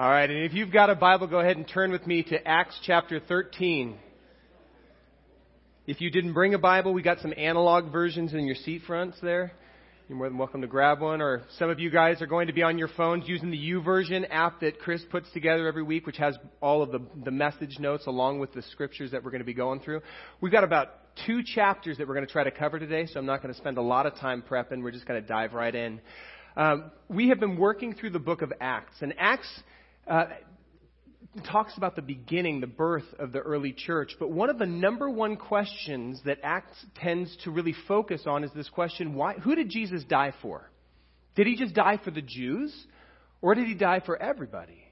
All right, and if you've got a Bible, go ahead and turn with me to Acts chapter 13. If you didn't bring a Bible, we got some analog versions in your seat fronts there. You're more than welcome to grab one. Or some of you guys are going to be on your phones using the YouVersion app that Chris puts together every week, which has all of the, the message notes along with the scriptures that we're going to be going through. We've got about two chapters that we're going to try to cover today, so I'm not going to spend a lot of time prepping. We're just going to dive right in. Um, we have been working through the book of Acts, and Acts uh, talks about the beginning, the birth of the early church. But one of the number one questions that Acts tends to really focus on is this question why, who did Jesus die for? Did he just die for the Jews? Or did he die for everybody?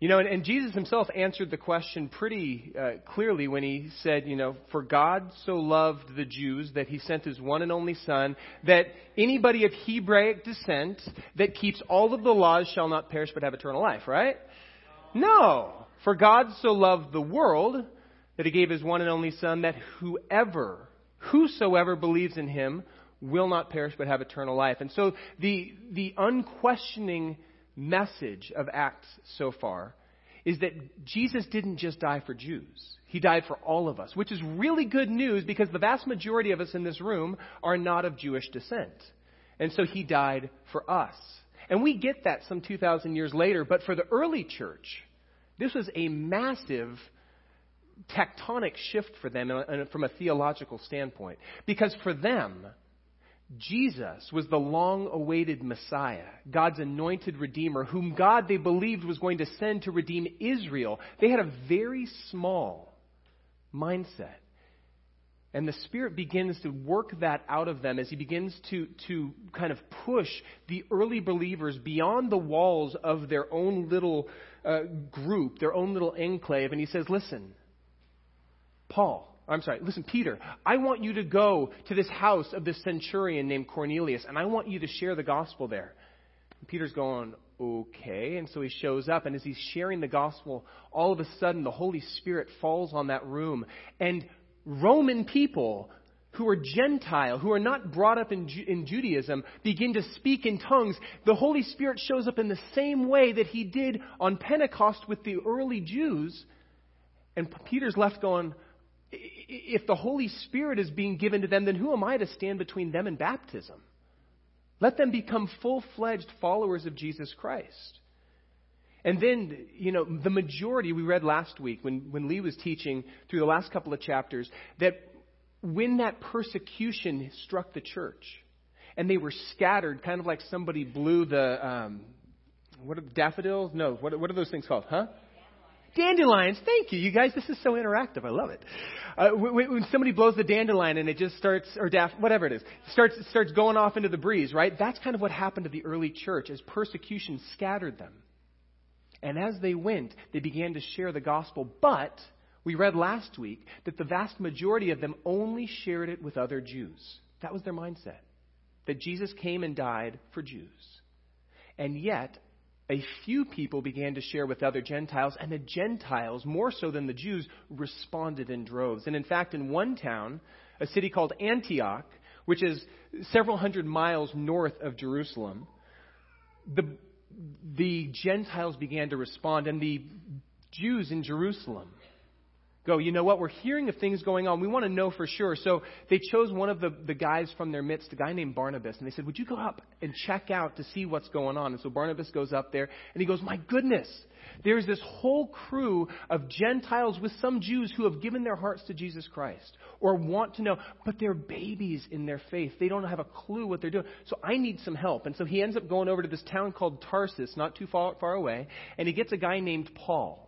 You know, and, and Jesus himself answered the question pretty uh, clearly when he said, you know, for God so loved the Jews that he sent his one and only Son, that anybody of Hebraic descent that keeps all of the laws shall not perish but have eternal life, right? No. For God so loved the world that he gave his one and only Son that whoever, whosoever believes in him will not perish but have eternal life. And so the, the unquestioning message of Acts so far is that Jesus didn't just die for Jews. He died for all of us, which is really good news because the vast majority of us in this room are not of Jewish descent. And so he died for us. And we get that some 2,000 years later, but for the early church, this was a massive tectonic shift for them from a theological standpoint. Because for them, Jesus was the long awaited Messiah, God's anointed Redeemer, whom God, they believed, was going to send to redeem Israel. They had a very small mindset. And the Spirit begins to work that out of them as He begins to, to kind of push the early believers beyond the walls of their own little uh, group, their own little enclave. And He says, Listen, Paul, I'm sorry, listen, Peter, I want you to go to this house of this centurion named Cornelius, and I want you to share the gospel there. And Peter's going, okay. And so he shows up, and as he's sharing the gospel, all of a sudden the Holy Spirit falls on that room. And Roman people who are Gentile, who are not brought up in, Ju- in Judaism, begin to speak in tongues. The Holy Spirit shows up in the same way that he did on Pentecost with the early Jews. And Peter's left going, if the Holy Spirit is being given to them, then who am I to stand between them and baptism? Let them become full fledged followers of Jesus Christ. And then, you know, the majority, we read last week when, when Lee was teaching through the last couple of chapters, that when that persecution struck the church and they were scattered, kind of like somebody blew the, um, what are daffodils? No, what, what are those things called? Huh? Dandelions. Thank you, you guys. This is so interactive. I love it. Uh, when, when somebody blows the dandelion and it just starts, or daff, whatever it is, starts starts going off into the breeze, right? That's kind of what happened to the early church as persecution scattered them. And as they went, they began to share the gospel. But we read last week that the vast majority of them only shared it with other Jews. That was their mindset. That Jesus came and died for Jews. And yet, a few people began to share with other Gentiles, and the Gentiles, more so than the Jews, responded in droves. And in fact, in one town, a city called Antioch, which is several hundred miles north of Jerusalem, the, the Gentiles began to respond, and the Jews in Jerusalem go, you know what, we're hearing of things going on. We want to know for sure. So they chose one of the, the guys from their midst, a guy named Barnabas, and they said, Would you go up and check out to see what's going on? And so Barnabas goes up there and he goes, My goodness, there's this whole crew of Gentiles with some Jews who have given their hearts to Jesus Christ or want to know, but they're babies in their faith. They don't have a clue what they're doing. So I need some help. And so he ends up going over to this town called Tarsus, not too far, far away, and he gets a guy named Paul.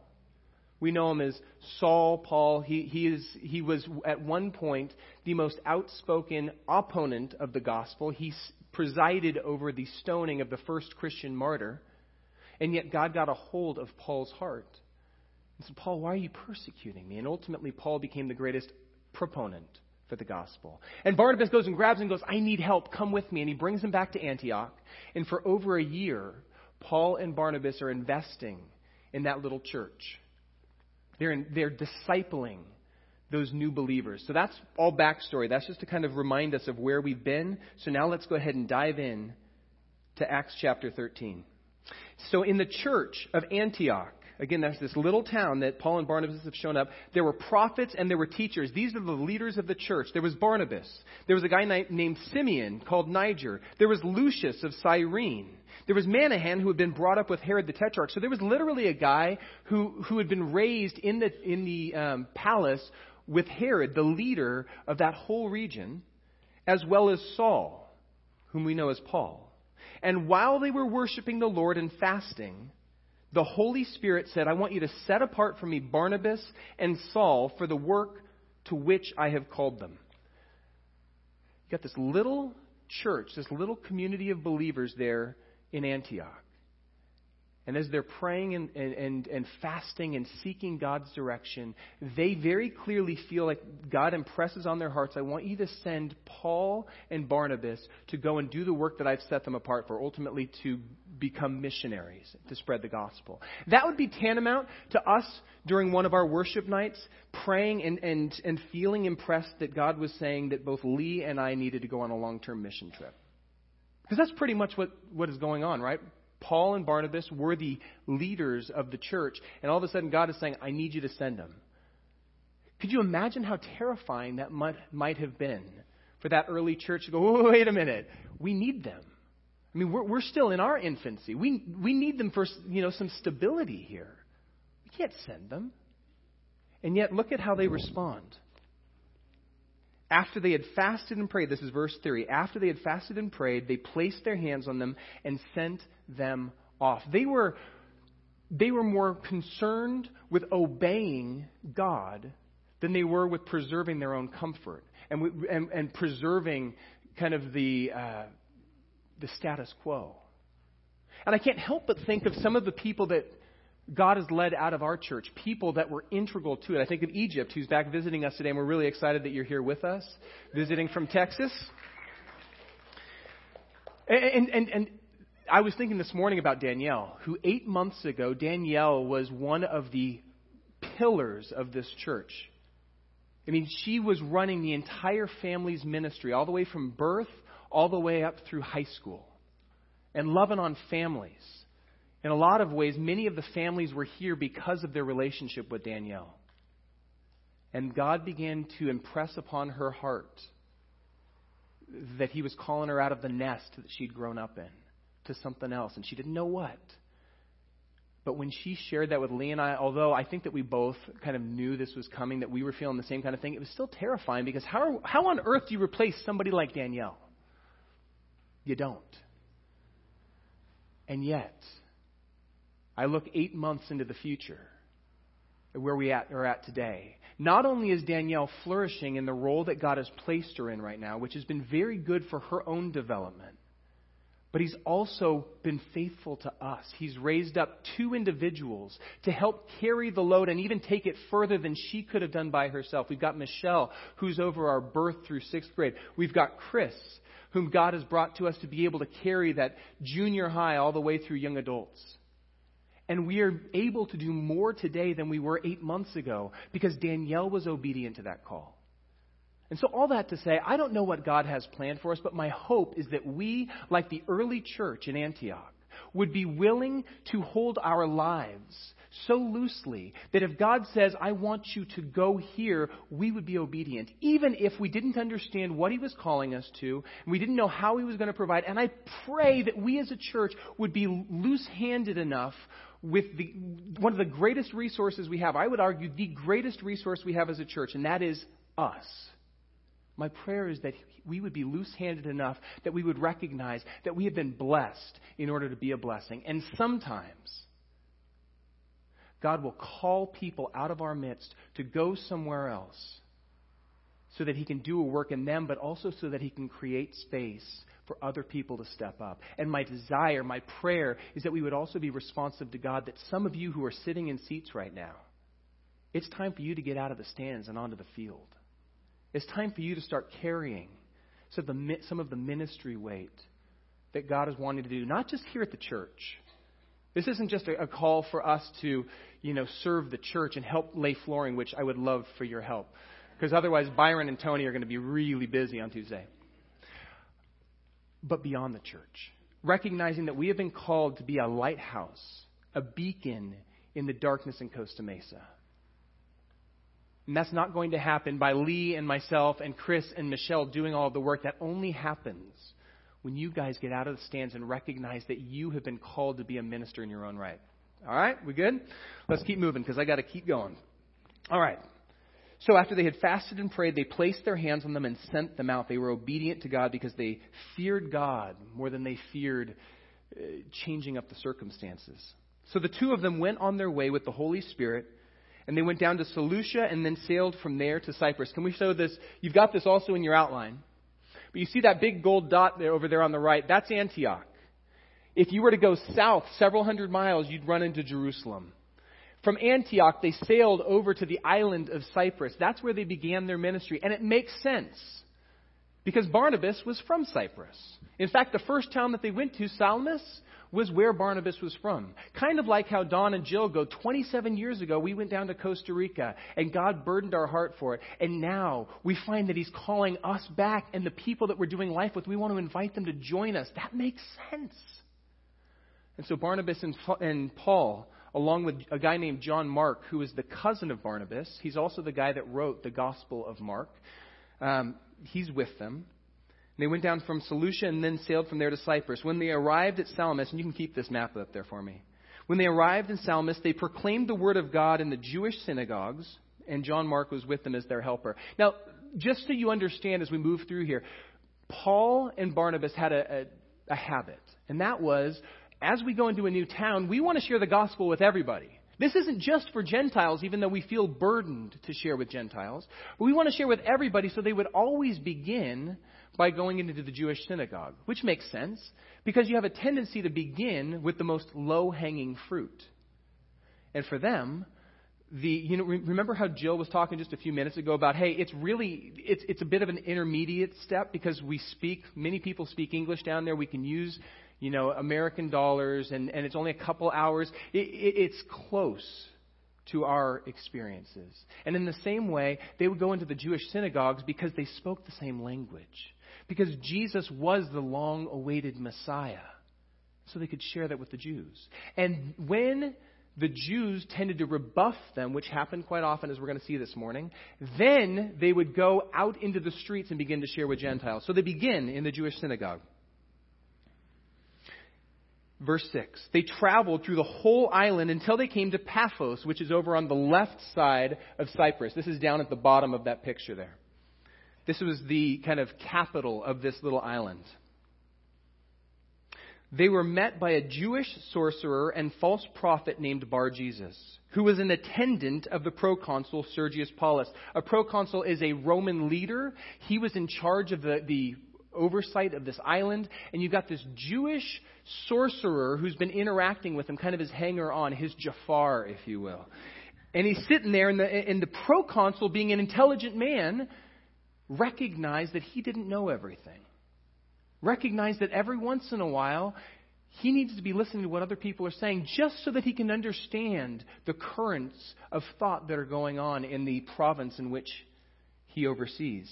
We know him as Saul Paul. He, he, is, he was at one point the most outspoken opponent of the gospel. He presided over the stoning of the first Christian martyr. And yet God got a hold of Paul's heart. And said, Paul, why are you persecuting me? And ultimately, Paul became the greatest proponent for the gospel. And Barnabas goes and grabs him and goes, I need help. Come with me. And he brings him back to Antioch. And for over a year, Paul and Barnabas are investing in that little church. They're, in, they're discipling those new believers. So that's all backstory. That's just to kind of remind us of where we've been. So now let's go ahead and dive in to Acts chapter 13. So in the church of Antioch, again, that's this little town that Paul and Barnabas have shown up. There were prophets and there were teachers. These are the leaders of the church. There was Barnabas. There was a guy named Simeon called Niger. There was Lucius of Cyrene. There was Manahan who had been brought up with Herod the Tetrarch. So there was literally a guy who, who had been raised in the, in the um, palace with Herod, the leader of that whole region, as well as Saul, whom we know as Paul. And while they were worshiping the Lord and fasting, the Holy Spirit said, I want you to set apart for me Barnabas and Saul for the work to which I have called them. You got this little church, this little community of believers there in Antioch. And as they're praying and, and, and fasting and seeking God's direction, they very clearly feel like God impresses on their hearts, I want you to send Paul and Barnabas to go and do the work that I've set them apart for, ultimately to become missionaries, to spread the gospel. That would be tantamount to us during one of our worship nights praying and, and, and feeling impressed that God was saying that both Lee and I needed to go on a long term mission trip. Because that's pretty much what, what is going on, right? Paul and Barnabas were the leaders of the church, and all of a sudden God is saying, I need you to send them. Could you imagine how terrifying that might, might have been for that early church to go, wait a minute, we need them. I mean, we're, we're still in our infancy. We, we need them for you know, some stability here. We can't send them. And yet, look at how they respond. After they had fasted and prayed, this is verse 3. After they had fasted and prayed, they placed their hands on them and sent them off. They were, they were more concerned with obeying God than they were with preserving their own comfort and, and, and preserving kind of the, uh, the status quo. And I can't help but think of some of the people that God has led out of our church, people that were integral to it. I think of Egypt, who's back visiting us today, and we're really excited that you're here with us, visiting from Texas. And, and, and I was thinking this morning about Danielle, who eight months ago, Danielle was one of the pillars of this church. I mean, she was running the entire family's ministry, all the way from birth all the way up through high school, and loving on families. In a lot of ways, many of the families were here because of their relationship with Danielle. And God began to impress upon her heart that He was calling her out of the nest that she'd grown up in to something else, and she didn't know what. But when she shared that with Lee and I, although I think that we both kind of knew this was coming, that we were feeling the same kind of thing, it was still terrifying because how, how on earth do you replace somebody like Danielle? You don't. And yet, I look eight months into the future, where we at, are at today. Not only is Danielle flourishing in the role that God has placed her in right now, which has been very good for her own development, but he's also been faithful to us. He's raised up two individuals to help carry the load and even take it further than she could have done by herself. We've got Michelle, who's over our birth through sixth grade. We've got Chris, whom God has brought to us to be able to carry that junior high all the way through young adults. And we are able to do more today than we were eight months ago because Danielle was obedient to that call. And so, all that to say, I don't know what God has planned for us, but my hope is that we, like the early church in Antioch, would be willing to hold our lives so loosely that if God says, I want you to go here, we would be obedient. Even if we didn't understand what He was calling us to, and we didn't know how He was going to provide. And I pray that we as a church would be loose handed enough with the, one of the greatest resources we have. I would argue the greatest resource we have as a church, and that is us. My prayer is that we would be loose handed enough that we would recognize that we have been blessed in order to be a blessing. And sometimes, God will call people out of our midst to go somewhere else so that He can do a work in them, but also so that He can create space for other people to step up. And my desire, my prayer, is that we would also be responsive to God, that some of you who are sitting in seats right now, it's time for you to get out of the stands and onto the field. It's time for you to start carrying some of the ministry weight that God is wanting to do, not just here at the church. This isn't just a, call for us to, you know, serve the church and help lay flooring, which I would love for your help. Because otherwise, Byron and Tony are going to be really busy on Tuesday. But beyond the church. recognizing that we have been called to be a lighthouse, a beacon in the darkness in Costa Mesa. And that's not going to happen by Lee and myself and Chris and Michelle doing all of the work. That only happens when you guys get out of the stands and recognize that you have been called to be a minister in your own right. All right, we good? Let's keep moving because I got to keep going. All right. So after they had fasted and prayed, they placed their hands on them and sent them out. They were obedient to God because they feared God more than they feared uh, changing up the circumstances. So the two of them went on their way with the Holy Spirit, and they went down to Seleucia and then sailed from there to Cyprus. Can we show this? You've got this also in your outline. But you see that big gold dot there over there on the right? That's Antioch. If you were to go south several hundred miles, you'd run into Jerusalem. From Antioch, they sailed over to the island of Cyprus. That's where they began their ministry. And it makes sense because Barnabas was from Cyprus. In fact, the first town that they went to, Salamis, was where Barnabas was from. Kind of like how Don and Jill go 27 years ago, we went down to Costa Rica and God burdened our heart for it. And now we find that He's calling us back and the people that we're doing life with, we want to invite them to join us. That makes sense. And so Barnabas and Paul along with a guy named John Mark, who is the cousin of Barnabas. He's also the guy that wrote the Gospel of Mark. Um, he's with them. They went down from Seleucia and then sailed from there to Cyprus. When they arrived at Salamis, and you can keep this map up there for me. When they arrived in Salamis, they proclaimed the word of God in the Jewish synagogues, and John Mark was with them as their helper. Now, just so you understand as we move through here, Paul and Barnabas had a, a, a habit, and that was as we go into a new town, we want to share the gospel with everybody. This isn't just for Gentiles, even though we feel burdened to share with Gentiles. But we want to share with everybody, so they would always begin by going into the Jewish synagogue, which makes sense because you have a tendency to begin with the most low hanging fruit. And for them, the you know remember how Jill was talking just a few minutes ago about hey it's really it's it's a bit of an intermediate step because we speak many people speak English down there we can use you know, American dollars, and, and it's only a couple hours. It, it, it's close to our experiences. And in the same way, they would go into the Jewish synagogues because they spoke the same language. Because Jesus was the long awaited Messiah. So they could share that with the Jews. And when the Jews tended to rebuff them, which happened quite often, as we're going to see this morning, then they would go out into the streets and begin to share with Gentiles. So they begin in the Jewish synagogue. Verse 6. They traveled through the whole island until they came to Paphos, which is over on the left side of Cyprus. This is down at the bottom of that picture there. This was the kind of capital of this little island. They were met by a Jewish sorcerer and false prophet named Bar Jesus, who was an attendant of the proconsul Sergius Paulus. A proconsul is a Roman leader. He was in charge of the, the oversight of this island, and you've got this Jewish sorcerer who's been interacting with him, kind of his hanger on, his Jafar, if you will. And he's sitting there, and the, and the proconsul, being an intelligent man, recognized that he didn't know everything. Recognized that every once in a while, he needs to be listening to what other people are saying just so that he can understand the currents of thought that are going on in the province in which he oversees.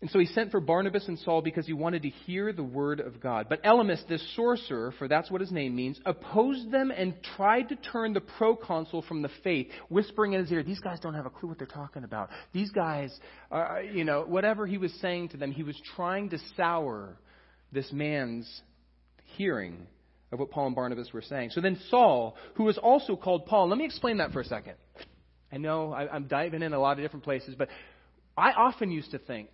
And so he sent for Barnabas and Saul because he wanted to hear the word of God. But Elymas, this sorcerer, for that's what his name means, opposed them and tried to turn the proconsul from the faith, whispering in his ear, These guys don't have a clue what they're talking about. These guys, are, you know, whatever he was saying to them, he was trying to sour this man's hearing of what Paul and Barnabas were saying. So then Saul, who was also called Paul, let me explain that for a second. I know I'm diving in a lot of different places, but I often used to think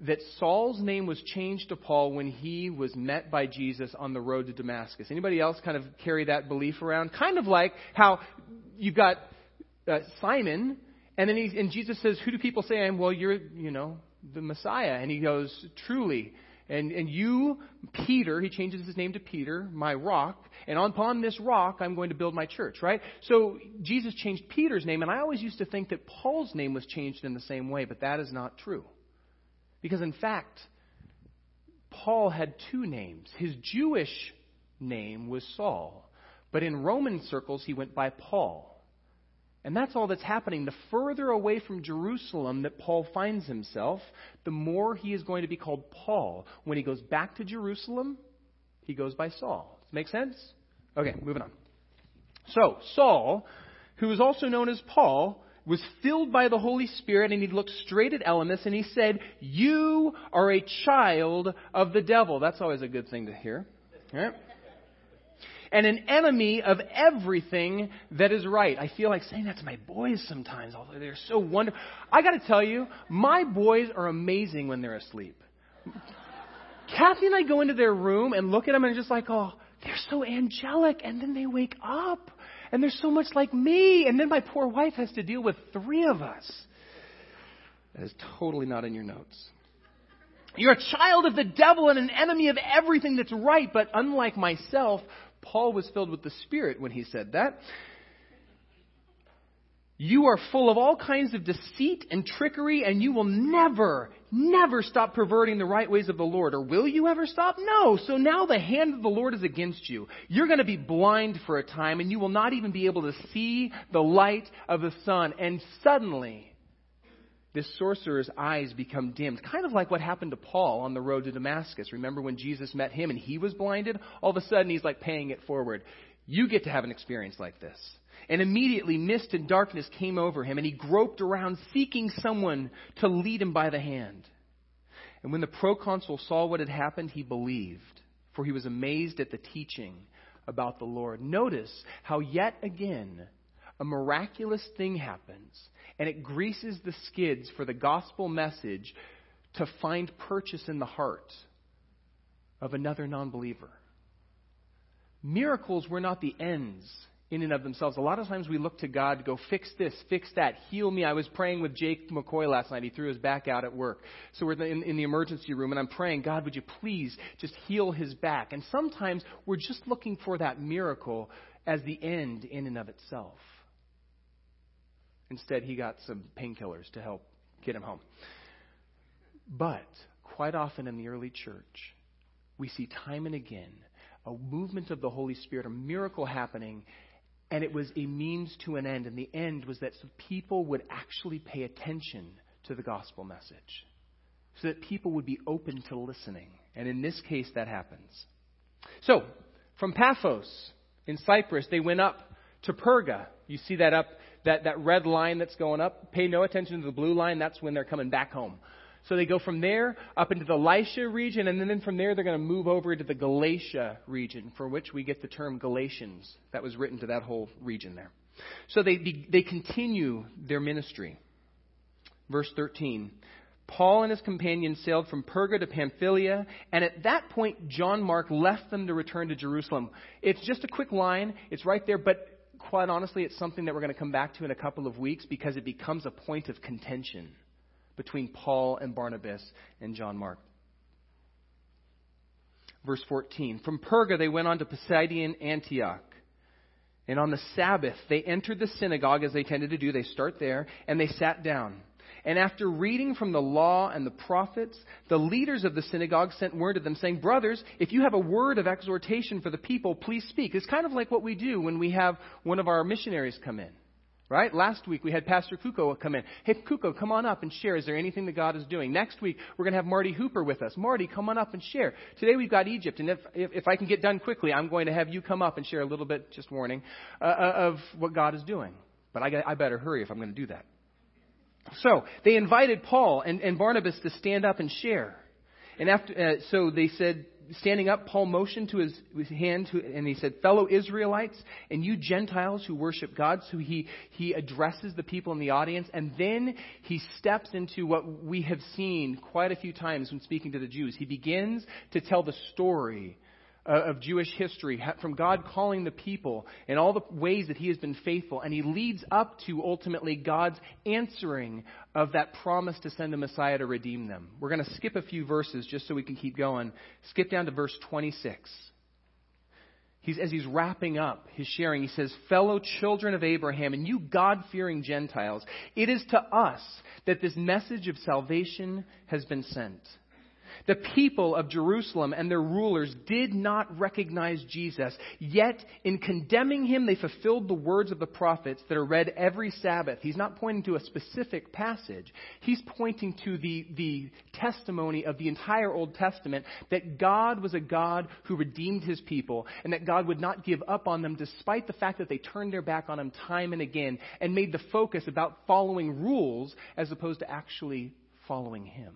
that Saul's name was changed to Paul when he was met by Jesus on the road to Damascus. Anybody else kind of carry that belief around? Kind of like how you've got uh, Simon, and then he, and Jesus says, "Who do people say I am?" Well, you're, you know, the Messiah, and he goes, "Truly." And, and you, Peter, he changes his name to Peter, my rock, and upon this rock I'm going to build my church, right? So Jesus changed Peter's name, and I always used to think that Paul's name was changed in the same way, but that is not true. Because in fact, Paul had two names. His Jewish name was Saul, but in Roman circles he went by Paul. And that's all that's happening. The further away from Jerusalem that Paul finds himself, the more he is going to be called Paul. When he goes back to Jerusalem, he goes by Saul. Make sense? Okay, moving on. So, Saul, who is also known as Paul, was filled by the Holy Spirit and he looked straight at Elymas and he said, You are a child of the devil. That's always a good thing to hear. Right? And an enemy of everything that is right. I feel like saying that to my boys sometimes, although they're so wonderful. I gotta tell you, my boys are amazing when they're asleep. Kathy and I go into their room and look at them and just like, oh, they're so angelic. And then they wake up and they're so much like me. And then my poor wife has to deal with three of us. That is totally not in your notes. You're a child of the devil and an enemy of everything that's right. But unlike myself, Paul was filled with the Spirit when he said that. You are full of all kinds of deceit and trickery, and you will never, never stop perverting the right ways of the Lord. Or will you ever stop? No. So now the hand of the Lord is against you. You're going to be blind for a time, and you will not even be able to see the light of the sun. And suddenly, this sorcerer's eyes become dimmed. Kind of like what happened to Paul on the road to Damascus. Remember when Jesus met him and he was blinded? All of a sudden, he's like paying it forward. You get to have an experience like this. And immediately mist and darkness came over him, and he groped around seeking someone to lead him by the hand. And when the proconsul saw what had happened, he believed, for he was amazed at the teaching about the Lord. Notice how yet again a miraculous thing happens, and it greases the skids for the gospel message to find purchase in the heart of another non believer. Miracles were not the ends in and of themselves. A lot of times we look to God to go, fix this, fix that, heal me. I was praying with Jake McCoy last night. He threw his back out at work. So we're in, in the emergency room, and I'm praying, God, would you please just heal his back? And sometimes we're just looking for that miracle as the end in and of itself. Instead, he got some painkillers to help get him home. But quite often in the early church, we see time and again a movement of the Holy Spirit, a miracle happening, and it was a means to an end. And the end was that so people would actually pay attention to the gospel message, so that people would be open to listening. And in this case, that happens. So, from Paphos in Cyprus, they went up to Perga. You see that up, that, that red line that's going up. Pay no attention to the blue line. That's when they're coming back home. So they go from there up into the Lycia region, and then from there they're going to move over into the Galatia region, for which we get the term Galatians. That was written to that whole region there. So they, they continue their ministry. Verse 13. Paul and his companions sailed from Perga to Pamphylia, and at that point, John Mark left them to return to Jerusalem. It's just a quick line, it's right there, but quite honestly, it's something that we're going to come back to in a couple of weeks because it becomes a point of contention between Paul and Barnabas and John Mark. Verse 14 From Perga they went on to Pisidian Antioch. And on the Sabbath they entered the synagogue as they tended to do. They start there and they sat down. And after reading from the law and the prophets, the leaders of the synagogue sent word to them saying, Brothers, if you have a word of exhortation for the people, please speak. It's kind of like what we do when we have one of our missionaries come in. Right? Last week we had Pastor Kuko come in. Hey, Kuko, come on up and share. Is there anything that God is doing? Next week we're going to have Marty Hooper with us. Marty, come on up and share. Today we've got Egypt, and if, if, if I can get done quickly, I'm going to have you come up and share a little bit, just warning, uh, uh of what God is doing. But I, I better hurry if I'm going to do that. So they invited Paul and, and Barnabas to stand up and share. And after, uh, so they said, standing up, Paul motioned to his, his hand to, and he said, Fellow Israelites, and you Gentiles who worship God. So he, he addresses the people in the audience, and then he steps into what we have seen quite a few times when speaking to the Jews. He begins to tell the story Uh, of Jewish history, from God calling the people and all the ways that He has been faithful, and He leads up to ultimately God's answering of that promise to send a Messiah to redeem them. We're going to skip a few verses just so we can keep going. Skip down to verse 26. He's, as he's wrapping up his sharing, he says, Fellow children of Abraham, and you God fearing Gentiles, it is to us that this message of salvation has been sent. The people of Jerusalem and their rulers did not recognize Jesus. Yet, in condemning him, they fulfilled the words of the prophets that are read every Sabbath. He's not pointing to a specific passage. He's pointing to the, the testimony of the entire Old Testament that God was a God who redeemed his people and that God would not give up on them despite the fact that they turned their back on him time and again and made the focus about following rules as opposed to actually following him.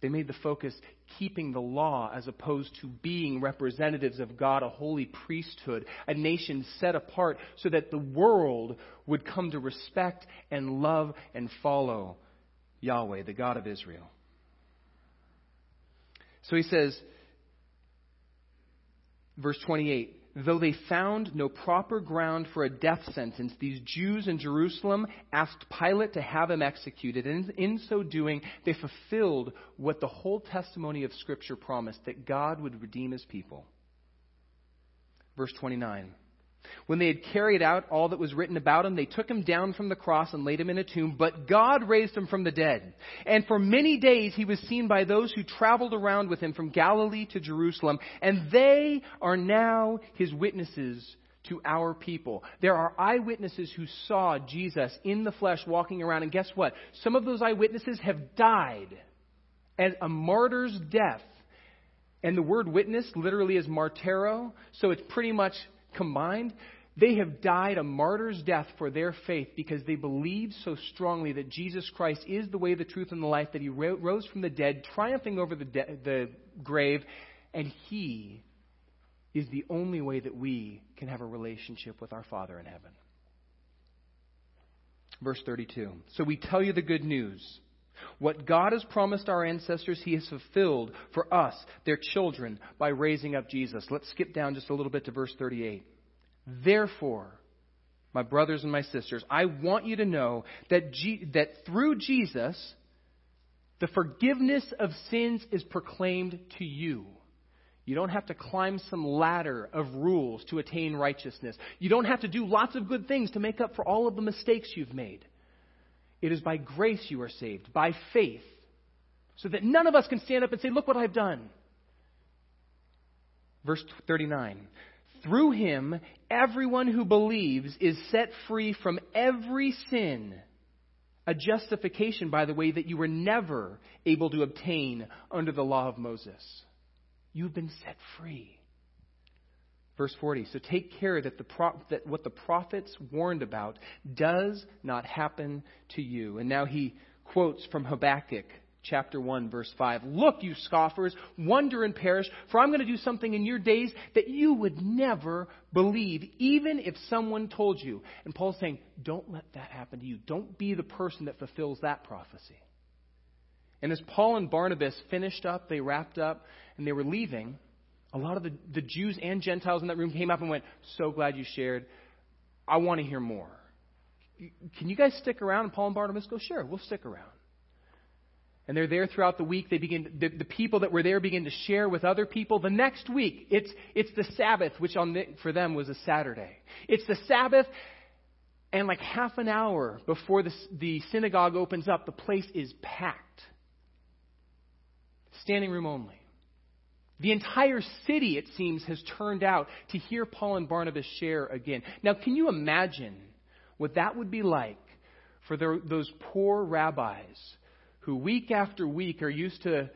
They made the focus keeping the law as opposed to being representatives of God, a holy priesthood, a nation set apart so that the world would come to respect and love and follow Yahweh, the God of Israel. So he says, verse 28 Though they found no proper ground for a death sentence, these Jews in Jerusalem asked Pilate to have him executed. And in so doing, they fulfilled what the whole testimony of Scripture promised that God would redeem his people. Verse 29. When they had carried out all that was written about him, they took him down from the cross and laid him in a tomb. But God raised him from the dead. And for many days he was seen by those who traveled around with him from Galilee to Jerusalem. And they are now his witnesses to our people. There are eyewitnesses who saw Jesus in the flesh walking around. And guess what? Some of those eyewitnesses have died as a martyr's death. And the word witness literally is martero, so it's pretty much combined, they have died a martyr's death for their faith because they believed so strongly that Jesus Christ is the way, the truth, and the life, that he rose from the dead, triumphing over the, de- the grave, and he is the only way that we can have a relationship with our Father in heaven. Verse 32. So we tell you the good news. What God has promised our ancestors, He has fulfilled for us, their children, by raising up Jesus. Let's skip down just a little bit to verse 38. Therefore, my brothers and my sisters, I want you to know that, that through Jesus, the forgiveness of sins is proclaimed to you. You don't have to climb some ladder of rules to attain righteousness. You don't have to do lots of good things to make up for all of the mistakes you've made. It is by grace you are saved, by faith, so that none of us can stand up and say, Look what I've done. Verse 39 Through him, everyone who believes is set free from every sin. A justification, by the way, that you were never able to obtain under the law of Moses. You've been set free. Verse 40. So take care that, the pro- that what the prophets warned about does not happen to you. And now he quotes from Habakkuk chapter 1 verse 5. Look, you scoffers, wonder and perish, for I'm going to do something in your days that you would never believe, even if someone told you. And Paul's saying, don't let that happen to you. Don't be the person that fulfills that prophecy. And as Paul and Barnabas finished up, they wrapped up, and they were leaving, a lot of the, the Jews and Gentiles in that room came up and went, So glad you shared. I want to hear more. Can you guys stick around? And Paul and Barnabas go, Sure, we'll stick around. And they're there throughout the week. They begin, the, the people that were there begin to share with other people. The next week, it's, it's the Sabbath, which on the, for them was a Saturday. It's the Sabbath, and like half an hour before the, the synagogue opens up, the place is packed. Standing room only. The entire city, it seems, has turned out to hear Paul and Barnabas share again. Now, can you imagine what that would be like for their, those poor rabbis who, week after week, are used to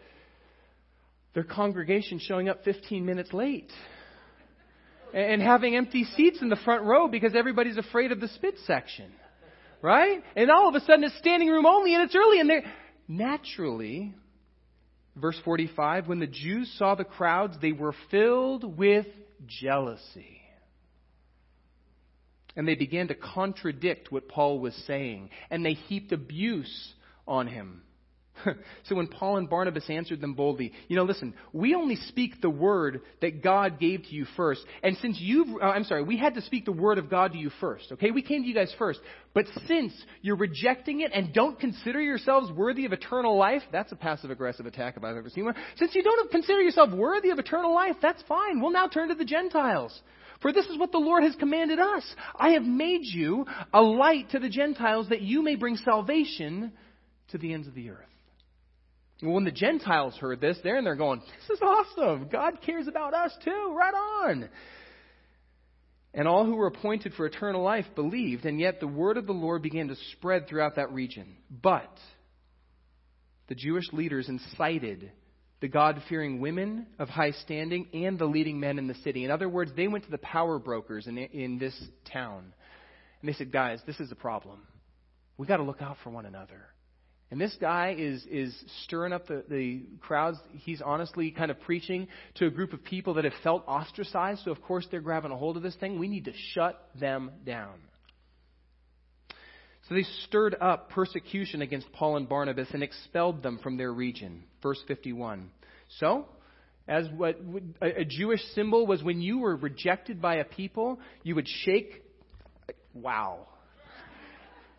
their congregation showing up 15 minutes late and having empty seats in the front row because everybody's afraid of the spit section? Right? And all of a sudden it's standing room only and it's early and they're naturally Verse 45 When the Jews saw the crowds, they were filled with jealousy. And they began to contradict what Paul was saying, and they heaped abuse on him. so when Paul and Barnabas answered them boldly, you know, listen, we only speak the word that God gave to you first. And since you've, uh, I'm sorry, we had to speak the word of God to you first, okay? We came to you guys first. But since you're rejecting it and don't consider yourselves worthy of eternal life, that's a passive aggressive attack if I've ever seen one. Since you don't consider yourself worthy of eternal life, that's fine. We'll now turn to the Gentiles. For this is what the Lord has commanded us. I have made you a light to the Gentiles that you may bring salvation to the ends of the earth. When the Gentiles heard this, they're in there going, This is awesome. God cares about us too. Right on. And all who were appointed for eternal life believed, and yet the word of the Lord began to spread throughout that region. But the Jewish leaders incited the God fearing women of high standing and the leading men in the city. In other words, they went to the power brokers in, in this town. And they said, Guys, this is a problem. We've got to look out for one another. And this guy is, is stirring up the, the crowds. He's honestly kind of preaching to a group of people that have felt ostracized. So, of course, they're grabbing a hold of this thing. We need to shut them down. So they stirred up persecution against Paul and Barnabas and expelled them from their region. Verse 51. So, as what a Jewish symbol was when you were rejected by a people, you would shake. Wow.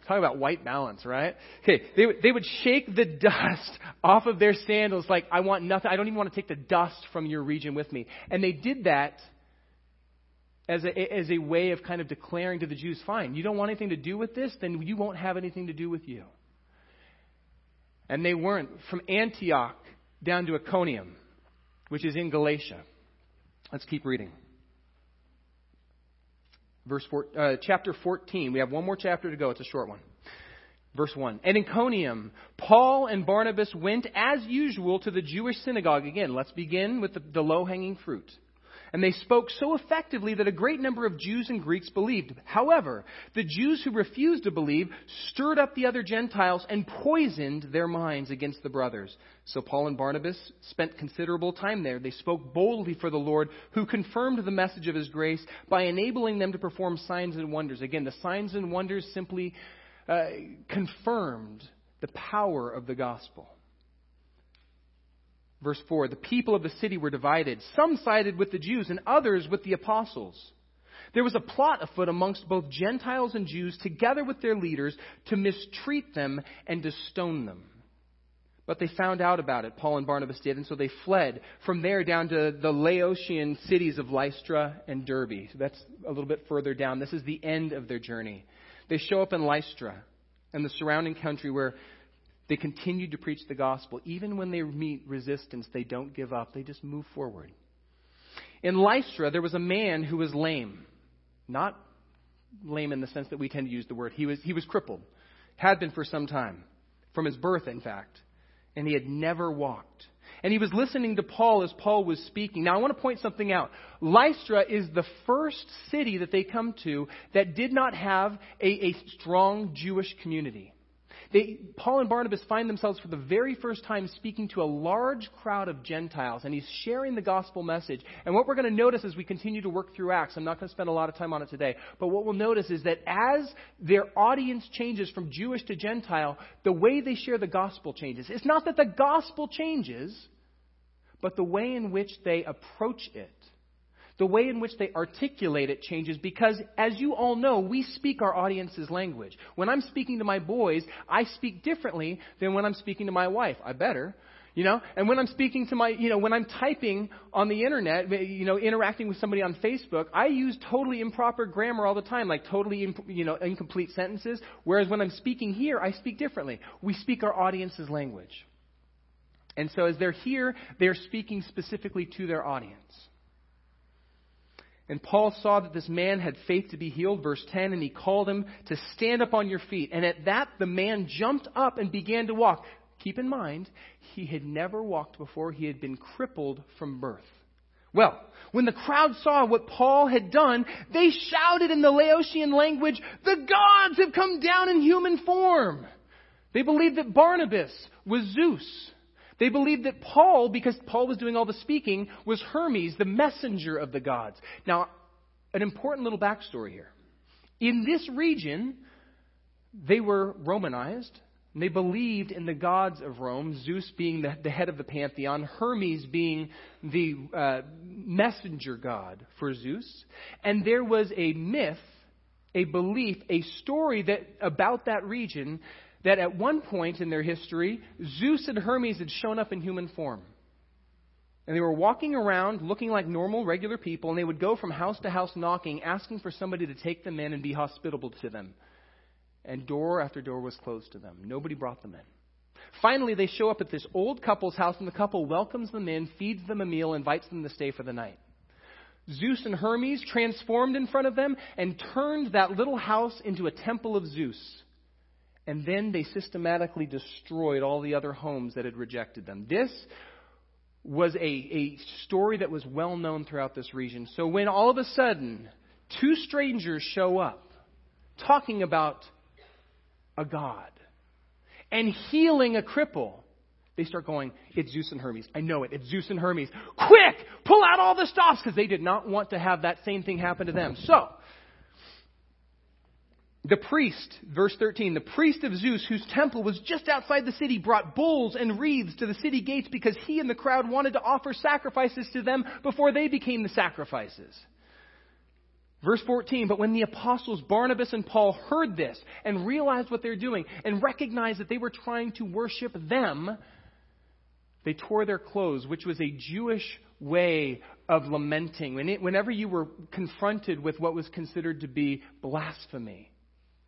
Talk about white balance, right? Okay, they, they would shake the dust off of their sandals like, I want nothing. I don't even want to take the dust from your region with me. And they did that as a, as a way of kind of declaring to the Jews, fine, you don't want anything to do with this, then you won't have anything to do with you. And they weren't. From Antioch down to Iconium, which is in Galatia. Let's keep reading. Verse four, uh, chapter 14. We have one more chapter to go. It's a short one. Verse 1. And in Iconium, Paul and Barnabas went as usual to the Jewish synagogue. Again, let's begin with the, the low hanging fruit. And they spoke so effectively that a great number of Jews and Greeks believed. However, the Jews who refused to believe stirred up the other Gentiles and poisoned their minds against the brothers. So Paul and Barnabas spent considerable time there. They spoke boldly for the Lord, who confirmed the message of his grace by enabling them to perform signs and wonders. Again, the signs and wonders simply uh, confirmed the power of the gospel. Verse 4 The people of the city were divided. Some sided with the Jews and others with the apostles. There was a plot afoot amongst both Gentiles and Jews, together with their leaders, to mistreat them and to stone them. But they found out about it, Paul and Barnabas did, and so they fled from there down to the Lycaonian cities of Lystra and Derbe. So that's a little bit further down. This is the end of their journey. They show up in Lystra and the surrounding country where they continued to preach the gospel. Even when they meet resistance, they don't give up. They just move forward. In Lystra, there was a man who was lame. Not lame in the sense that we tend to use the word. He was, he was crippled. Had been for some time. From his birth, in fact. And he had never walked. And he was listening to Paul as Paul was speaking. Now, I want to point something out. Lystra is the first city that they come to that did not have a, a strong Jewish community. They, Paul and Barnabas find themselves for the very first time speaking to a large crowd of Gentiles, and he's sharing the gospel message. And what we're going to notice as we continue to work through Acts, I'm not going to spend a lot of time on it today, but what we'll notice is that as their audience changes from Jewish to Gentile, the way they share the gospel changes. It's not that the gospel changes, but the way in which they approach it the way in which they articulate it changes because, as you all know, we speak our audience's language. When I'm speaking to my boys, I speak differently than when I'm speaking to my wife. I better. You know, and when I'm speaking to my, you know, when I'm typing on the internet, you know, interacting with somebody on Facebook, I use totally improper grammar all the time, like totally, you know, incomplete sentences. Whereas when I'm speaking here, I speak differently. We speak our audience's language. And so as they're here, they're speaking specifically to their audience. And Paul saw that this man had faith to be healed, verse 10, and he called him to stand up on your feet. And at that, the man jumped up and began to walk. Keep in mind, he had never walked before, he had been crippled from birth. Well, when the crowd saw what Paul had done, they shouted in the Lycaonian language, The gods have come down in human form. They believed that Barnabas was Zeus. They believed that Paul, because Paul was doing all the speaking, was Hermes, the messenger of the gods. Now, an important little backstory here. In this region, they were Romanized. And they believed in the gods of Rome, Zeus being the, the head of the pantheon, Hermes being the uh, messenger god for Zeus. And there was a myth, a belief, a story that about that region that at one point in their history, Zeus and Hermes had shown up in human form. And they were walking around looking like normal, regular people, and they would go from house to house knocking, asking for somebody to take them in and be hospitable to them. And door after door was closed to them. Nobody brought them in. Finally, they show up at this old couple's house, and the couple welcomes them in, feeds them a meal, invites them to stay for the night. Zeus and Hermes transformed in front of them and turned that little house into a temple of Zeus. And then they systematically destroyed all the other homes that had rejected them. This was a, a story that was well known throughout this region. So when all of a sudden two strangers show up talking about a God and healing a cripple, they start going, It's Zeus and Hermes. I know it. It's Zeus and Hermes. Quick! Pull out all the stops because they did not want to have that same thing happen to them. So, the priest, verse 13, the priest of Zeus, whose temple was just outside the city, brought bulls and wreaths to the city gates because he and the crowd wanted to offer sacrifices to them before they became the sacrifices. Verse 14, but when the apostles Barnabas and Paul heard this and realized what they're doing and recognized that they were trying to worship them, they tore their clothes, which was a Jewish way of lamenting. Whenever you were confronted with what was considered to be blasphemy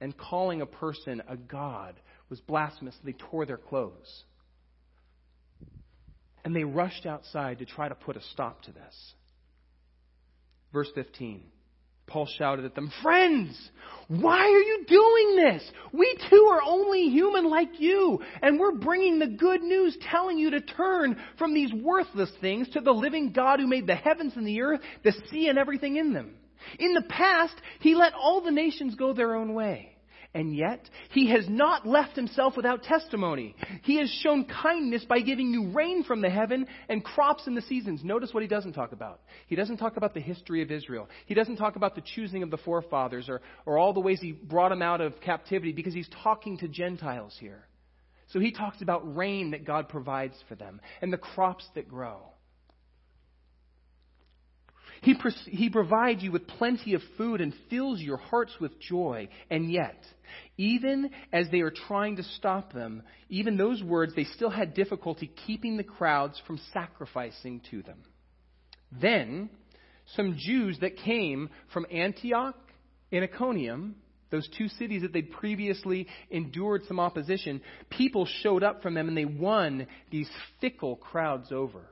and calling a person a god was blasphemous, they tore their clothes. And they rushed outside to try to put a stop to this. Verse 15. Paul shouted at them, Friends, why are you doing this? We too are only human like you, and we're bringing the good news telling you to turn from these worthless things to the living God who made the heavens and the earth, the sea, and everything in them. In the past, he let all the nations go their own way. And yet, he has not left himself without testimony. He has shown kindness by giving you rain from the heaven and crops in the seasons. Notice what he doesn't talk about. He doesn't talk about the history of Israel. He doesn't talk about the choosing of the forefathers or, or all the ways he brought them out of captivity because he's talking to Gentiles here. So he talks about rain that God provides for them and the crops that grow. He, he provides you with plenty of food and fills your hearts with joy. And yet, even as they are trying to stop them, even those words, they still had difficulty keeping the crowds from sacrificing to them. Then, some Jews that came from Antioch and Iconium, those two cities that they'd previously endured some opposition, people showed up from them and they won these fickle crowds over.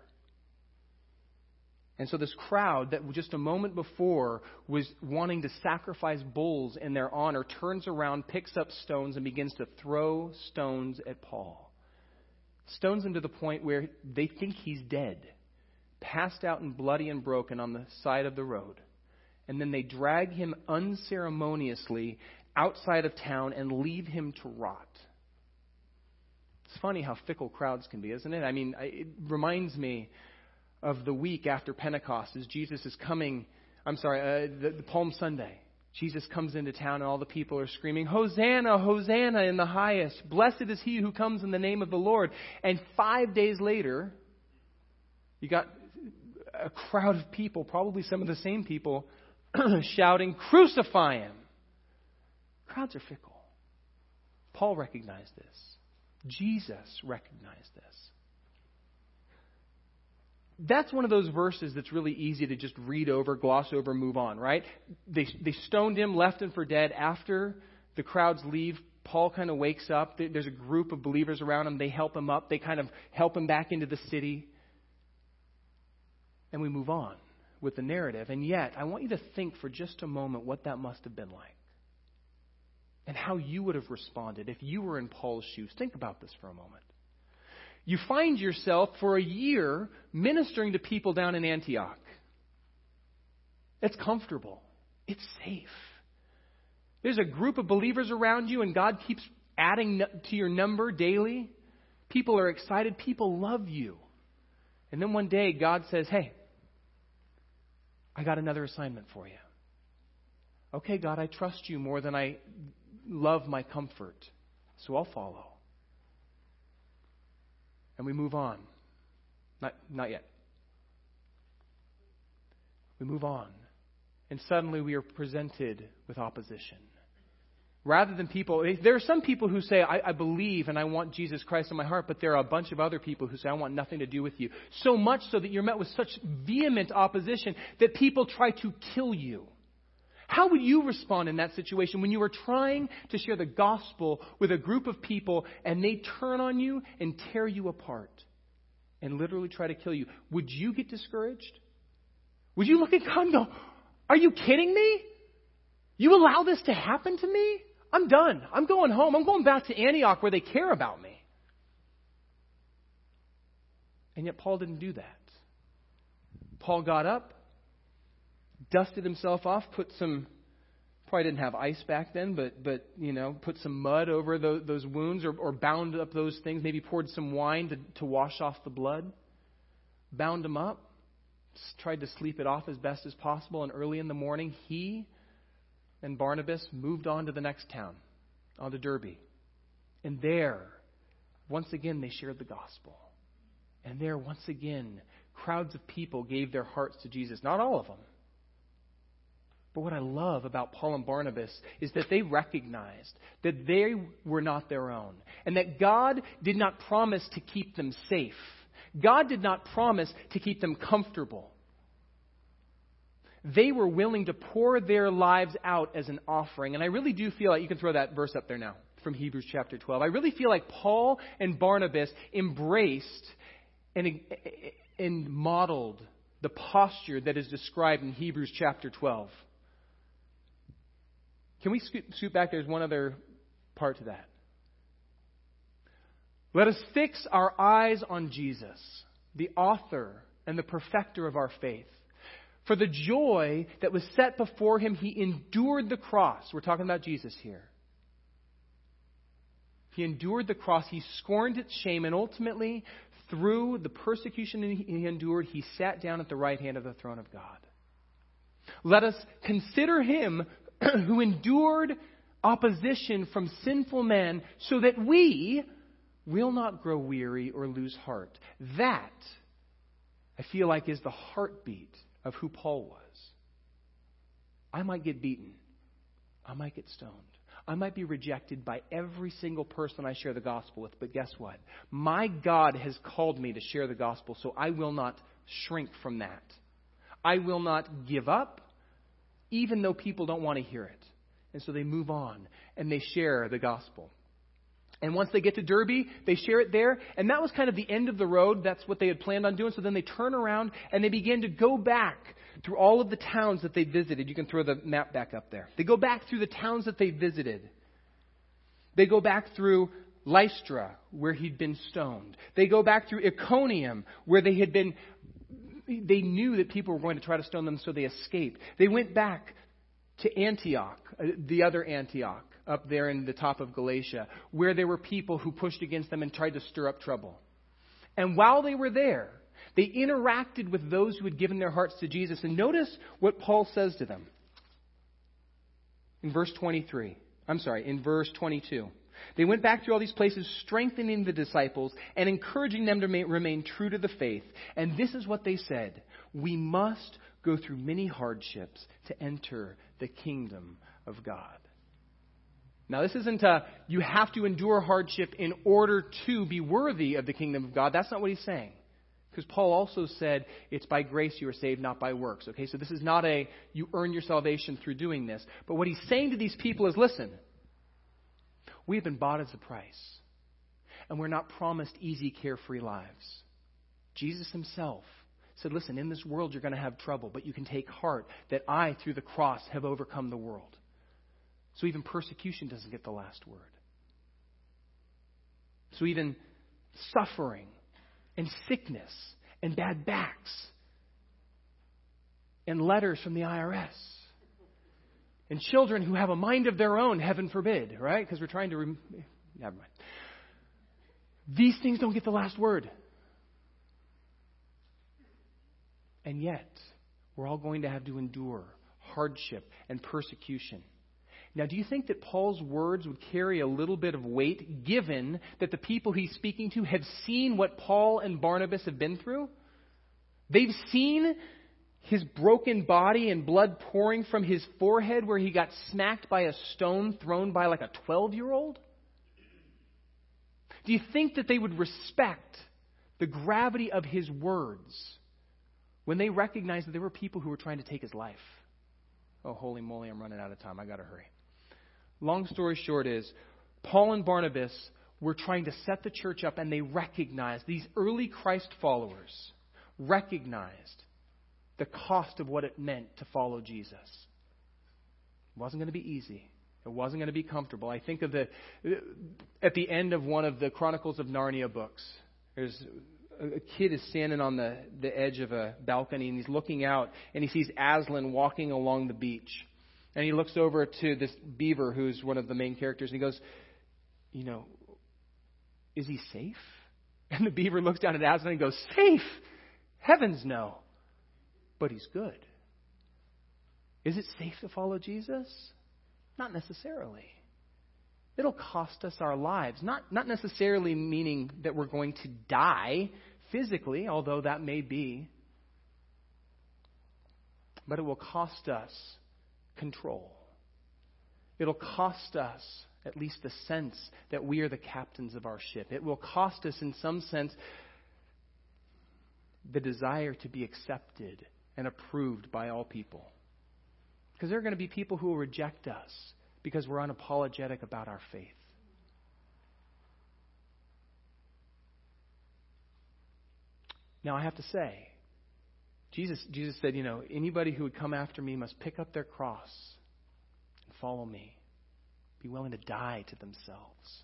And so this crowd that just a moment before was wanting to sacrifice bulls in their honor turns around, picks up stones, and begins to throw stones at Paul. Stones him to the point where they think he's dead, passed out and bloody and broken on the side of the road. And then they drag him unceremoniously outside of town and leave him to rot. It's funny how fickle crowds can be, isn't it? I mean, it reminds me of the week after Pentecost as Jesus is coming, I'm sorry, uh, the, the Palm Sunday. Jesus comes into town and all the people are screaming, Hosanna, Hosanna in the highest. Blessed is he who comes in the name of the Lord. And five days later, you got a crowd of people, probably some of the same people, shouting, Crucify him. Crowds are fickle. Paul recognized this. Jesus recognized this that's one of those verses that's really easy to just read over, gloss over, move on, right? They, they stoned him, left him for dead. After the crowds leave, Paul kind of wakes up. There's a group of believers around him. They help him up. They kind of help him back into the city. And we move on with the narrative. And yet, I want you to think for just a moment what that must have been like. And how you would have responded if you were in Paul's shoes. Think about this for a moment you find yourself for a year ministering to people down in Antioch. It's comfortable, it's safe. There's a group of believers around you, and God keeps adding to your number daily. People are excited, people love you. And then one day, God says, Hey, I got another assignment for you. Okay, God, I trust you more than I love my comfort, so I'll follow and we move on. Not, not yet. We move on. And suddenly we are presented with opposition. Rather than people, eh, there are some people who say, I, I, believe and I want Jesus Christ in my heart, but there are a bunch of other people who say, I want nothing to do with you. So much so that you're met with such vehement opposition that people try to kill you. How would you respond in that situation when you were trying to share the gospel with a group of people and they turn on you and tear you apart and literally try to kill you? Would you get discouraged? Would you look at God and go, Are you kidding me? You allow this to happen to me? I'm done. I'm going home. I'm going back to Antioch where they care about me. And yet, Paul didn't do that. Paul got up, dusted himself off, put some, probably didn't have ice back then, but, but you know, put some mud over those, those wounds or, or bound up those things, maybe poured some wine to, to wash off the blood, bound them up, tried to sleep it off as best as possible, and early in the morning, he and Barnabas moved on to the next town, on to Derbe. And there, once again, they shared the gospel. And there, once again, crowds of people gave their hearts to Jesus. Not all of them. But what I love about Paul and Barnabas is that they recognized that they were not their own, and that God did not promise to keep them safe. God did not promise to keep them comfortable. They were willing to pour their lives out as an offering. And I really do feel like you can throw that verse up there now from Hebrews chapter 12. I really feel like Paul and Barnabas embraced and, and modeled the posture that is described in Hebrews chapter 12. Can we scoot, scoot back? There's one other part to that. Let us fix our eyes on Jesus, the author and the perfecter of our faith. For the joy that was set before him, he endured the cross. We're talking about Jesus here. He endured the cross, he scorned its shame, and ultimately through the persecution he endured, he sat down at the right hand of the throne of God. Let us consider him who endured opposition from sinful men so that we will not grow weary or lose heart. That, I feel like, is the heartbeat of who Paul was. I might get beaten. I might get stoned. I might be rejected by every single person I share the gospel with, but guess what? My God has called me to share the gospel, so I will not shrink from that. I will not give up, even though people don't want to hear it. And so they move on and they share the gospel. And once they get to Derbe, they share it there. And that was kind of the end of the road. That's what they had planned on doing. So then they turn around and they begin to go back through all of the towns that they visited. You can throw the map back up there. They go back through the towns that they visited. They go back through Lystra, where he'd been stoned. They go back through Iconium, where they had been, they knew that people were going to try to stone them, so they escaped. They went back to Antioch, uh, the other Antioch, up there in the top of Galatia, where there were people who pushed against them and tried to stir up trouble. And while they were there, they interacted with those who had given their hearts to Jesus. And notice what Paul says to them in verse 23. I'm sorry, in verse 22. They went back through all these places, strengthening the disciples and encouraging them to remain true to the faith. And this is what they said We must go through many hardships to enter the kingdom of God. Now, this isn't a, you have to endure hardship in order to be worthy of the kingdom of God. That's not what he's saying. Because Paul also said, it's by grace you are saved, not by works. Okay, so this is not a, you earn your salvation through doing this. But what he's saying to these people is, listen, we have been bought as a price. And we're not promised easy, carefree lives. Jesus himself said, listen, in this world you're going to have trouble, but you can take heart that I, through the cross, have overcome the world. So even persecution doesn't get the last word. So even suffering and sickness and bad backs and letters from the IRS and children who have a mind of their own, heaven forbid, right? Because we're trying to. Rem- Never mind. These things don't get the last word. And yet, we're all going to have to endure hardship and persecution. Now, do you think that Paul's words would carry a little bit of weight given that the people he's speaking to have seen what Paul and Barnabas have been through? They've seen his broken body and blood pouring from his forehead where he got smacked by a stone thrown by like a 12 year old? Do you think that they would respect the gravity of his words when they recognized that there were people who were trying to take his life? Oh, holy moly, I'm running out of time. I got to hurry. Long story short is Paul and Barnabas were trying to set the church up, and they recognized, these early Christ followers recognized the cost of what it meant to follow Jesus. It wasn't going to be easy. It wasn't going to be comfortable. I think of the at the end of one of the Chronicles of Narnia books. There's a kid is standing on the, the edge of a balcony and he's looking out and he sees Aslan walking along the beach. And he looks over to this beaver who's one of the main characters and he goes, You know, is he safe? And the beaver looks down at Aslan and goes, Safe? Heavens no. But he's good. Is it safe to follow Jesus? Not necessarily. It'll cost us our lives. Not, not necessarily meaning that we're going to die physically, although that may be. But it will cost us control. It'll cost us at least the sense that we are the captains of our ship. It will cost us, in some sense, the desire to be accepted and approved by all people. Because there are going to be people who will reject us because we're unapologetic about our faith. Now, I have to say, Jesus, Jesus said, you know, anybody who would come after me must pick up their cross and follow me, be willing to die to themselves.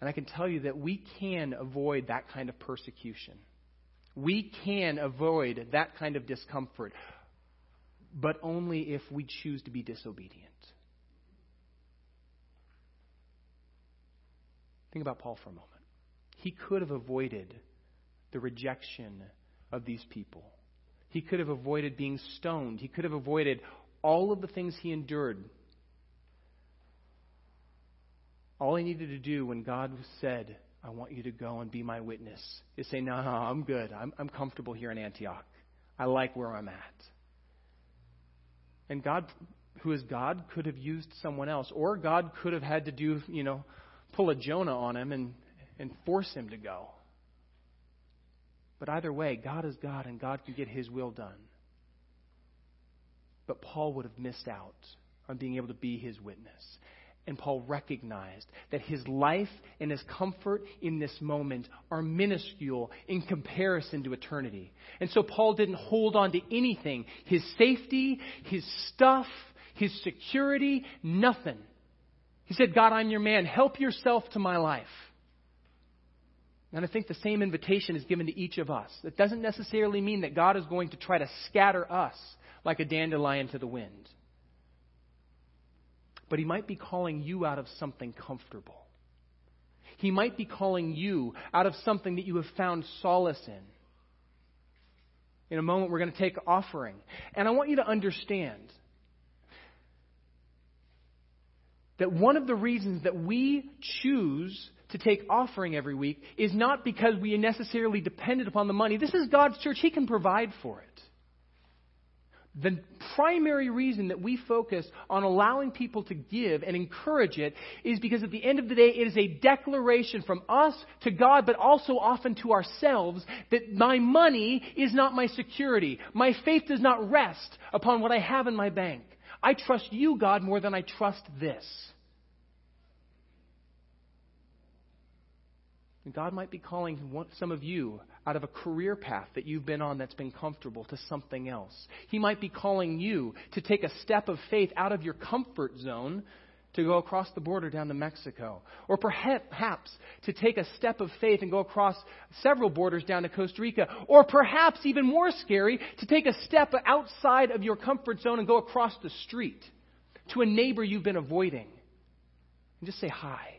And I can tell you that we can avoid that kind of persecution. We can avoid that kind of discomfort but only if we choose to be disobedient. Think about Paul for a moment. He could have avoided the rejection of these people. He could have avoided being stoned. He could have avoided all of the things he endured. All he needed to do when God said, I want you to go and be my witness, You say, No, no, I'm good. I'm, I'm comfortable here in Antioch. I like where I'm at. And God, who is God, could have used someone else. Or God could have had to do, you know, pull a Jonah on him and, and force him to go. But either way, God is God and God can get his will done. But Paul would have missed out on being able to be his witness. And Paul recognized that his life and his comfort in this moment are minuscule in comparison to eternity. And so Paul didn't hold on to anything his safety, his stuff, his security, nothing. He said, God, I'm your man. Help yourself to my life. And I think the same invitation is given to each of us. That doesn't necessarily mean that God is going to try to scatter us like a dandelion to the wind but he might be calling you out of something comfortable. He might be calling you out of something that you have found solace in. In a moment, we're going to take offering. And I want you to understand that one of the reasons that we choose to take offering every week is not because we are necessarily depended upon the money. This is God's church, He can provide for it. The primary reason that we focus on allowing people to give and encourage it is because at the end of the day, it is a declaration from us to God, but also often to ourselves that my money is not my security. My faith does not rest upon what I have in my bank. I trust you, God, more than I trust this. And God might be calling some of you out of a career path that you've been on that's been comfortable to something else. He might be calling you to take a step of faith out of your comfort zone to go across the border down to Mexico. Or perhaps to take a step of faith and go across several borders down to Costa Rica. Or perhaps, even more scary, to take a step outside of your comfort zone and go across the street to a neighbor you've been avoiding. And just say hi.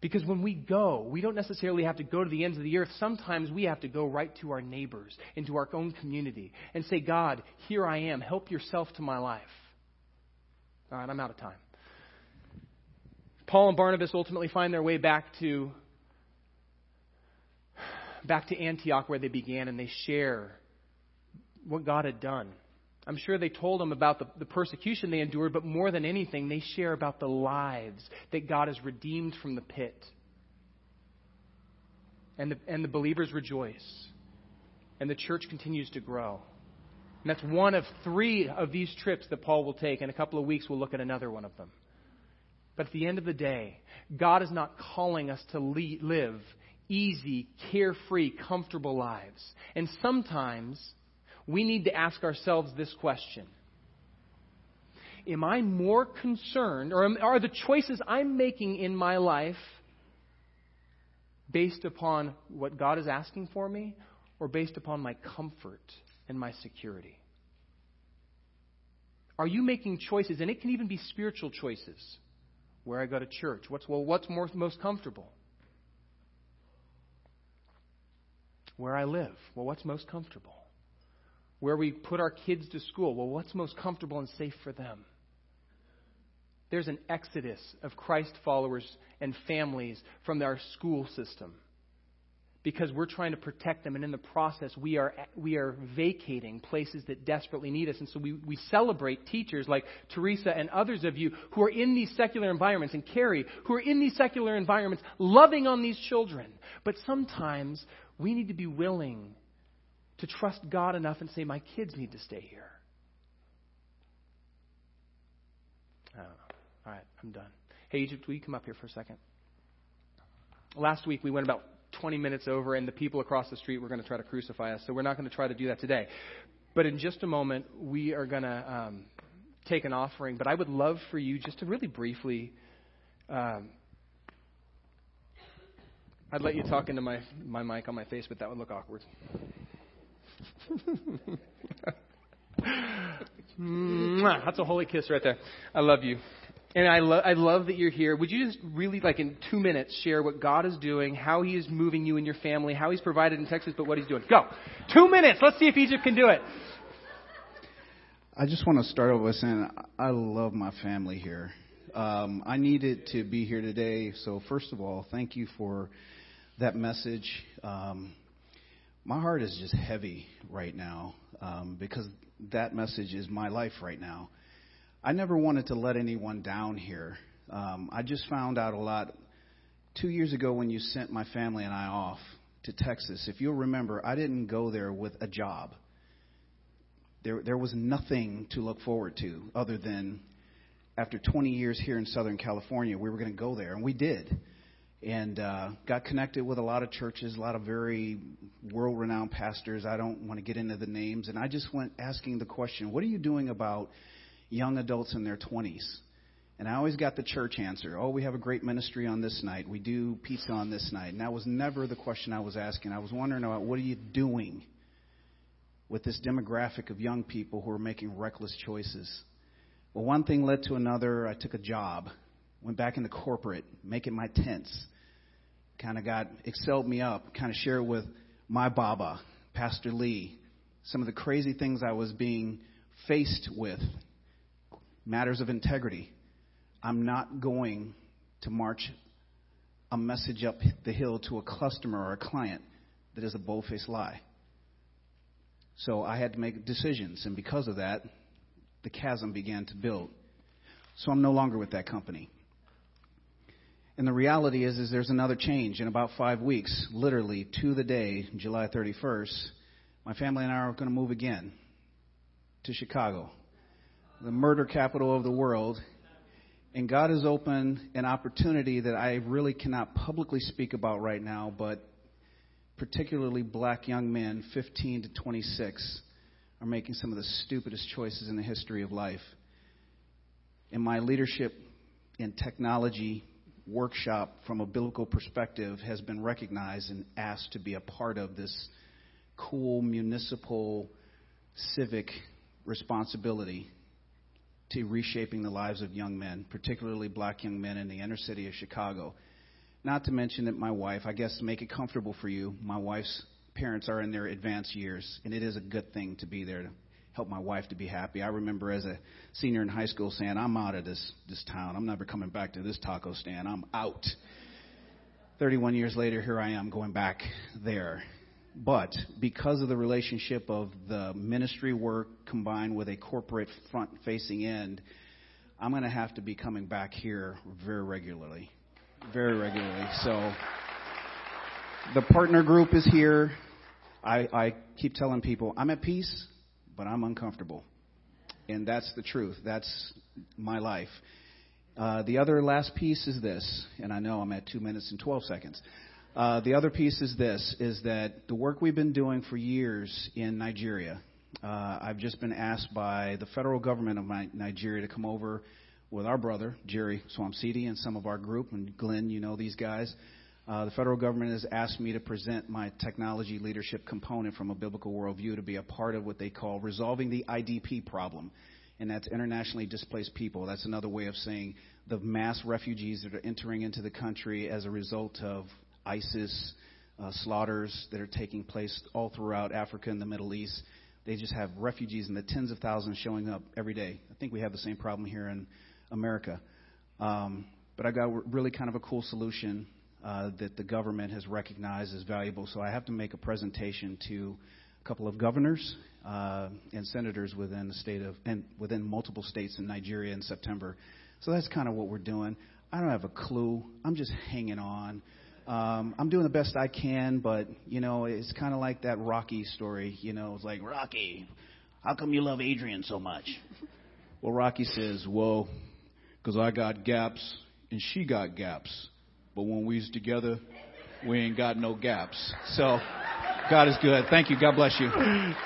Because when we go, we don't necessarily have to go to the ends of the earth. Sometimes we have to go right to our neighbors, into our own community, and say, God, here I am. Help yourself to my life. All right, I'm out of time. Paul and Barnabas ultimately find their way back to back to Antioch where they began and they share what God had done. I'm sure they told them about the, the, persecution they endured, but more than anything, they share about the lives that God has redeemed from the pit. And the, and the believers rejoice. And the church continues to grow. And that's one of three of these trips that Paul will take. In a couple of weeks, we'll look at another one of them. But at the end of the day, God is not calling us to live easy, carefree, comfortable lives. And sometimes we need to ask ourselves this question Am I more concerned, or are the choices I'm making in my life based upon what God is asking for me, or based upon my comfort and my security? Are you making choices, and it can even be spiritual choices? Where I go to church, what's well, what's more, most comfortable? Where I live, well, what's most comfortable? Where we put our kids to school, well, what's most comfortable and safe for them? There's an exodus of Christ followers and families from our school system because we're trying to protect them, and in the process, we are, we are vacating places that desperately need us. And so we, we celebrate teachers like Teresa and others of you who are in these secular environments, and Carrie, who are in these secular environments, loving on these children. But sometimes we need to be willing to trust God enough and say, My kids need to stay here. I don't know. All right, I'm done. Hey, Egypt, will you come up here for a second? Last week we went about 20 minutes over, and the people across the street were going to try to crucify us. So we're not going to try to do that today. But in just a moment, we are going to um, take an offering. But I would love for you just to really briefly. Um, I'd let you talk into my, my mic on my face, but that would look awkward. That's a holy kiss right there. I love you. And I, lo- I love that you're here. Would you just really, like in two minutes, share what God is doing, how He is moving you and your family, how He's provided in Texas, but what He's doing? Go. Two minutes. Let's see if Egypt can do it. I just want to start off by saying I love my family here. Um, I needed to be here today. So, first of all, thank you for that message. Um, my heart is just heavy right now um, because that message is my life right now. I never wanted to let anyone down here. Um, I just found out a lot two years ago when you sent my family and I off to Texas. If you'll remember, I didn't go there with a job. There, there was nothing to look forward to other than after 20 years here in Southern California, we were going to go there, and we did. And uh, got connected with a lot of churches, a lot of very world renowned pastors. I don't want to get into the names. And I just went asking the question what are you doing about young adults in their 20s. And I always got the church answer oh, we have a great ministry on this night. We do pizza on this night. And that was never the question I was asking. I was wondering about what are you doing with this demographic of young people who are making reckless choices? Well, one thing led to another. I took a job, went back into corporate, making my tents. Kind of got, excelled me up, kind of shared with my Baba, Pastor Lee, some of the crazy things I was being faced with matters of integrity. I'm not going to march a message up the hill to a customer or a client that is a bold faced lie. So I had to make decisions, and because of that, the chasm began to build. So I'm no longer with that company. And the reality is, is there's another change in about five weeks, literally to the day, July 31st. My family and I are going to move again to Chicago the murder capital of the world. And God has opened an opportunity that I really cannot publicly speak about right now, but particularly black young men, 15 to 26, are making some of the stupidest choices in the history of life. And my leadership in technology workshop from a biblical perspective has been recognized and asked to be a part of this cool municipal civic responsibility to reshaping the lives of young men, particularly black young men in the inner city of Chicago. Not to mention that my wife, I guess to make it comfortable for you, my wife's parents are in their advanced years, and it is a good thing to be there help my wife to be happy. I remember as a senior in high school saying, I'm out of this, this town. I'm never coming back to this taco stand. I'm out. 31 years later, here I am going back there. But because of the relationship of the ministry work combined with a corporate front facing end, I'm going to have to be coming back here very regularly. Very regularly. So the partner group is here. I, I keep telling people I'm at peace, but I'm uncomfortable. And that's the truth. That's my life. Uh, the other last piece is this, and I know I'm at two minutes and 12 seconds. Uh, the other piece is this: is that the work we've been doing for years in Nigeria. Uh, I've just been asked by the federal government of Nigeria to come over with our brother Jerry Swamsidi and some of our group, and Glenn, you know these guys. Uh, the federal government has asked me to present my technology leadership component from a biblical worldview to be a part of what they call resolving the IDP problem and that's internationally displaced people. That's another way of saying the mass refugees that are entering into the country as a result of ISIS uh, slaughters that are taking place all throughout Africa and the Middle East. They just have refugees in the tens of thousands showing up every day. I think we have the same problem here in America. Um, but I got really kind of a cool solution uh, that the government has recognized as valuable. So I have to make a presentation to a couple of governors uh, and senators within the state of and within multiple states in Nigeria in September. So that's kind of what we're doing. I don't have a clue. I'm just hanging on. Um, I'm doing the best I can, but you know, it's kind of like that Rocky story. You know, it's like Rocky, how come you love Adrian so much? Well, Rocky says, "Well, because I got gaps and she got gaps, but when we's together, we ain't got no gaps." So. God is good. Thank you. God bless you.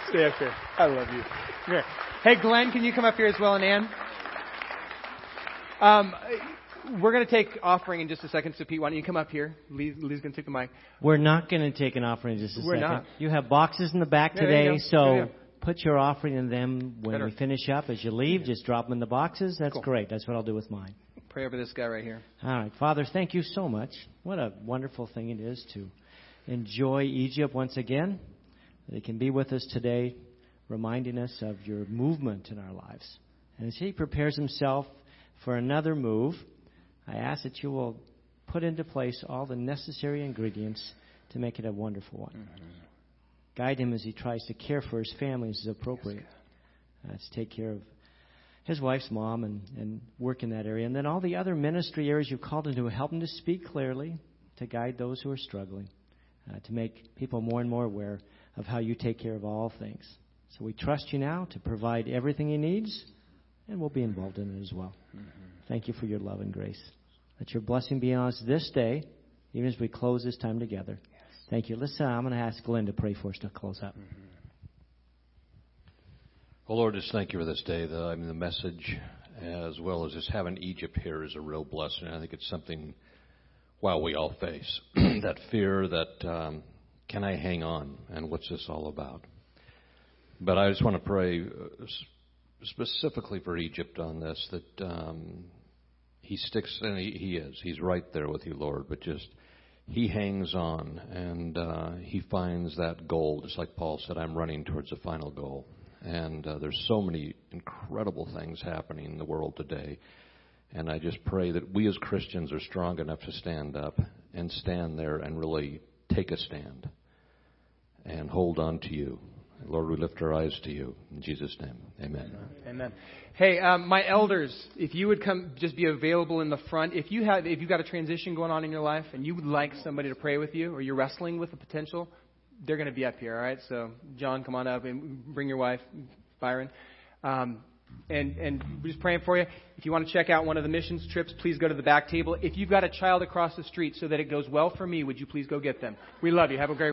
Stay up here. I love you. Here. Hey, Glenn, can you come up here as well, and Ann? Um, we're going to take offering in just a second. So, Pete, why don't you come up here? Lee, Lee's going to take the mic. We're not going to take an offering in just a we're second. Not. You have boxes in the back yeah, today, so yeah, yeah. put your offering in them when Better. we finish up. As you leave, just drop them in the boxes. That's cool. great. That's what I'll do with mine. Pray over this guy right here. All right. Father, thank you so much. What a wonderful thing it is to enjoy Egypt once again. That He can be with us today, reminding us of your movement in our lives. And as He prepares Himself for another move, I ask that you will put into place all the necessary ingredients to make it a wonderful one. Mm-hmm. Guide him as he tries to care for his family as is appropriate. Uh, to take care of his wife's mom and, and work in that area. And then all the other ministry areas you've called him to help him to speak clearly, to guide those who are struggling, uh, to make people more and more aware of how you take care of all things. So we trust you now to provide everything he needs, and we'll be involved in it as well. Mm-hmm. Thank you for your love and grace. Let your blessing be on us this day, even as we close this time together. Yes. Thank you. Listen, I'm going to ask Glenn to pray for us to close up. Mm-hmm. Well, Lord, just thank you for this day. The, I mean, the message, as well as just having Egypt here, is a real blessing. I think it's something, while we all face that fear, that um, can I hang on, and what's this all about? But I just want to pray uh, specifically for Egypt on this that um, he sticks, and he, he is. He's right there with you, Lord, but just he hangs on and uh, he finds that goal, just like Paul said, I'm running towards the final goal. And uh, there's so many incredible things happening in the world today. And I just pray that we as Christians are strong enough to stand up and stand there and really take a stand and hold on to you. Lord, we lift our eyes to you. In Jesus' name, amen. Amen. Hey, um, my elders, if you would come, just be available in the front. If you have, if you've got a transition going on in your life and you would like somebody to pray with you, or you're wrestling with the potential, they're going to be up here. All right. So, John, come on up and bring your wife, Byron. Um, and and we're just praying for you. If you want to check out one of the missions trips, please go to the back table. If you've got a child across the street, so that it goes well for me, would you please go get them? We love you. Have a great.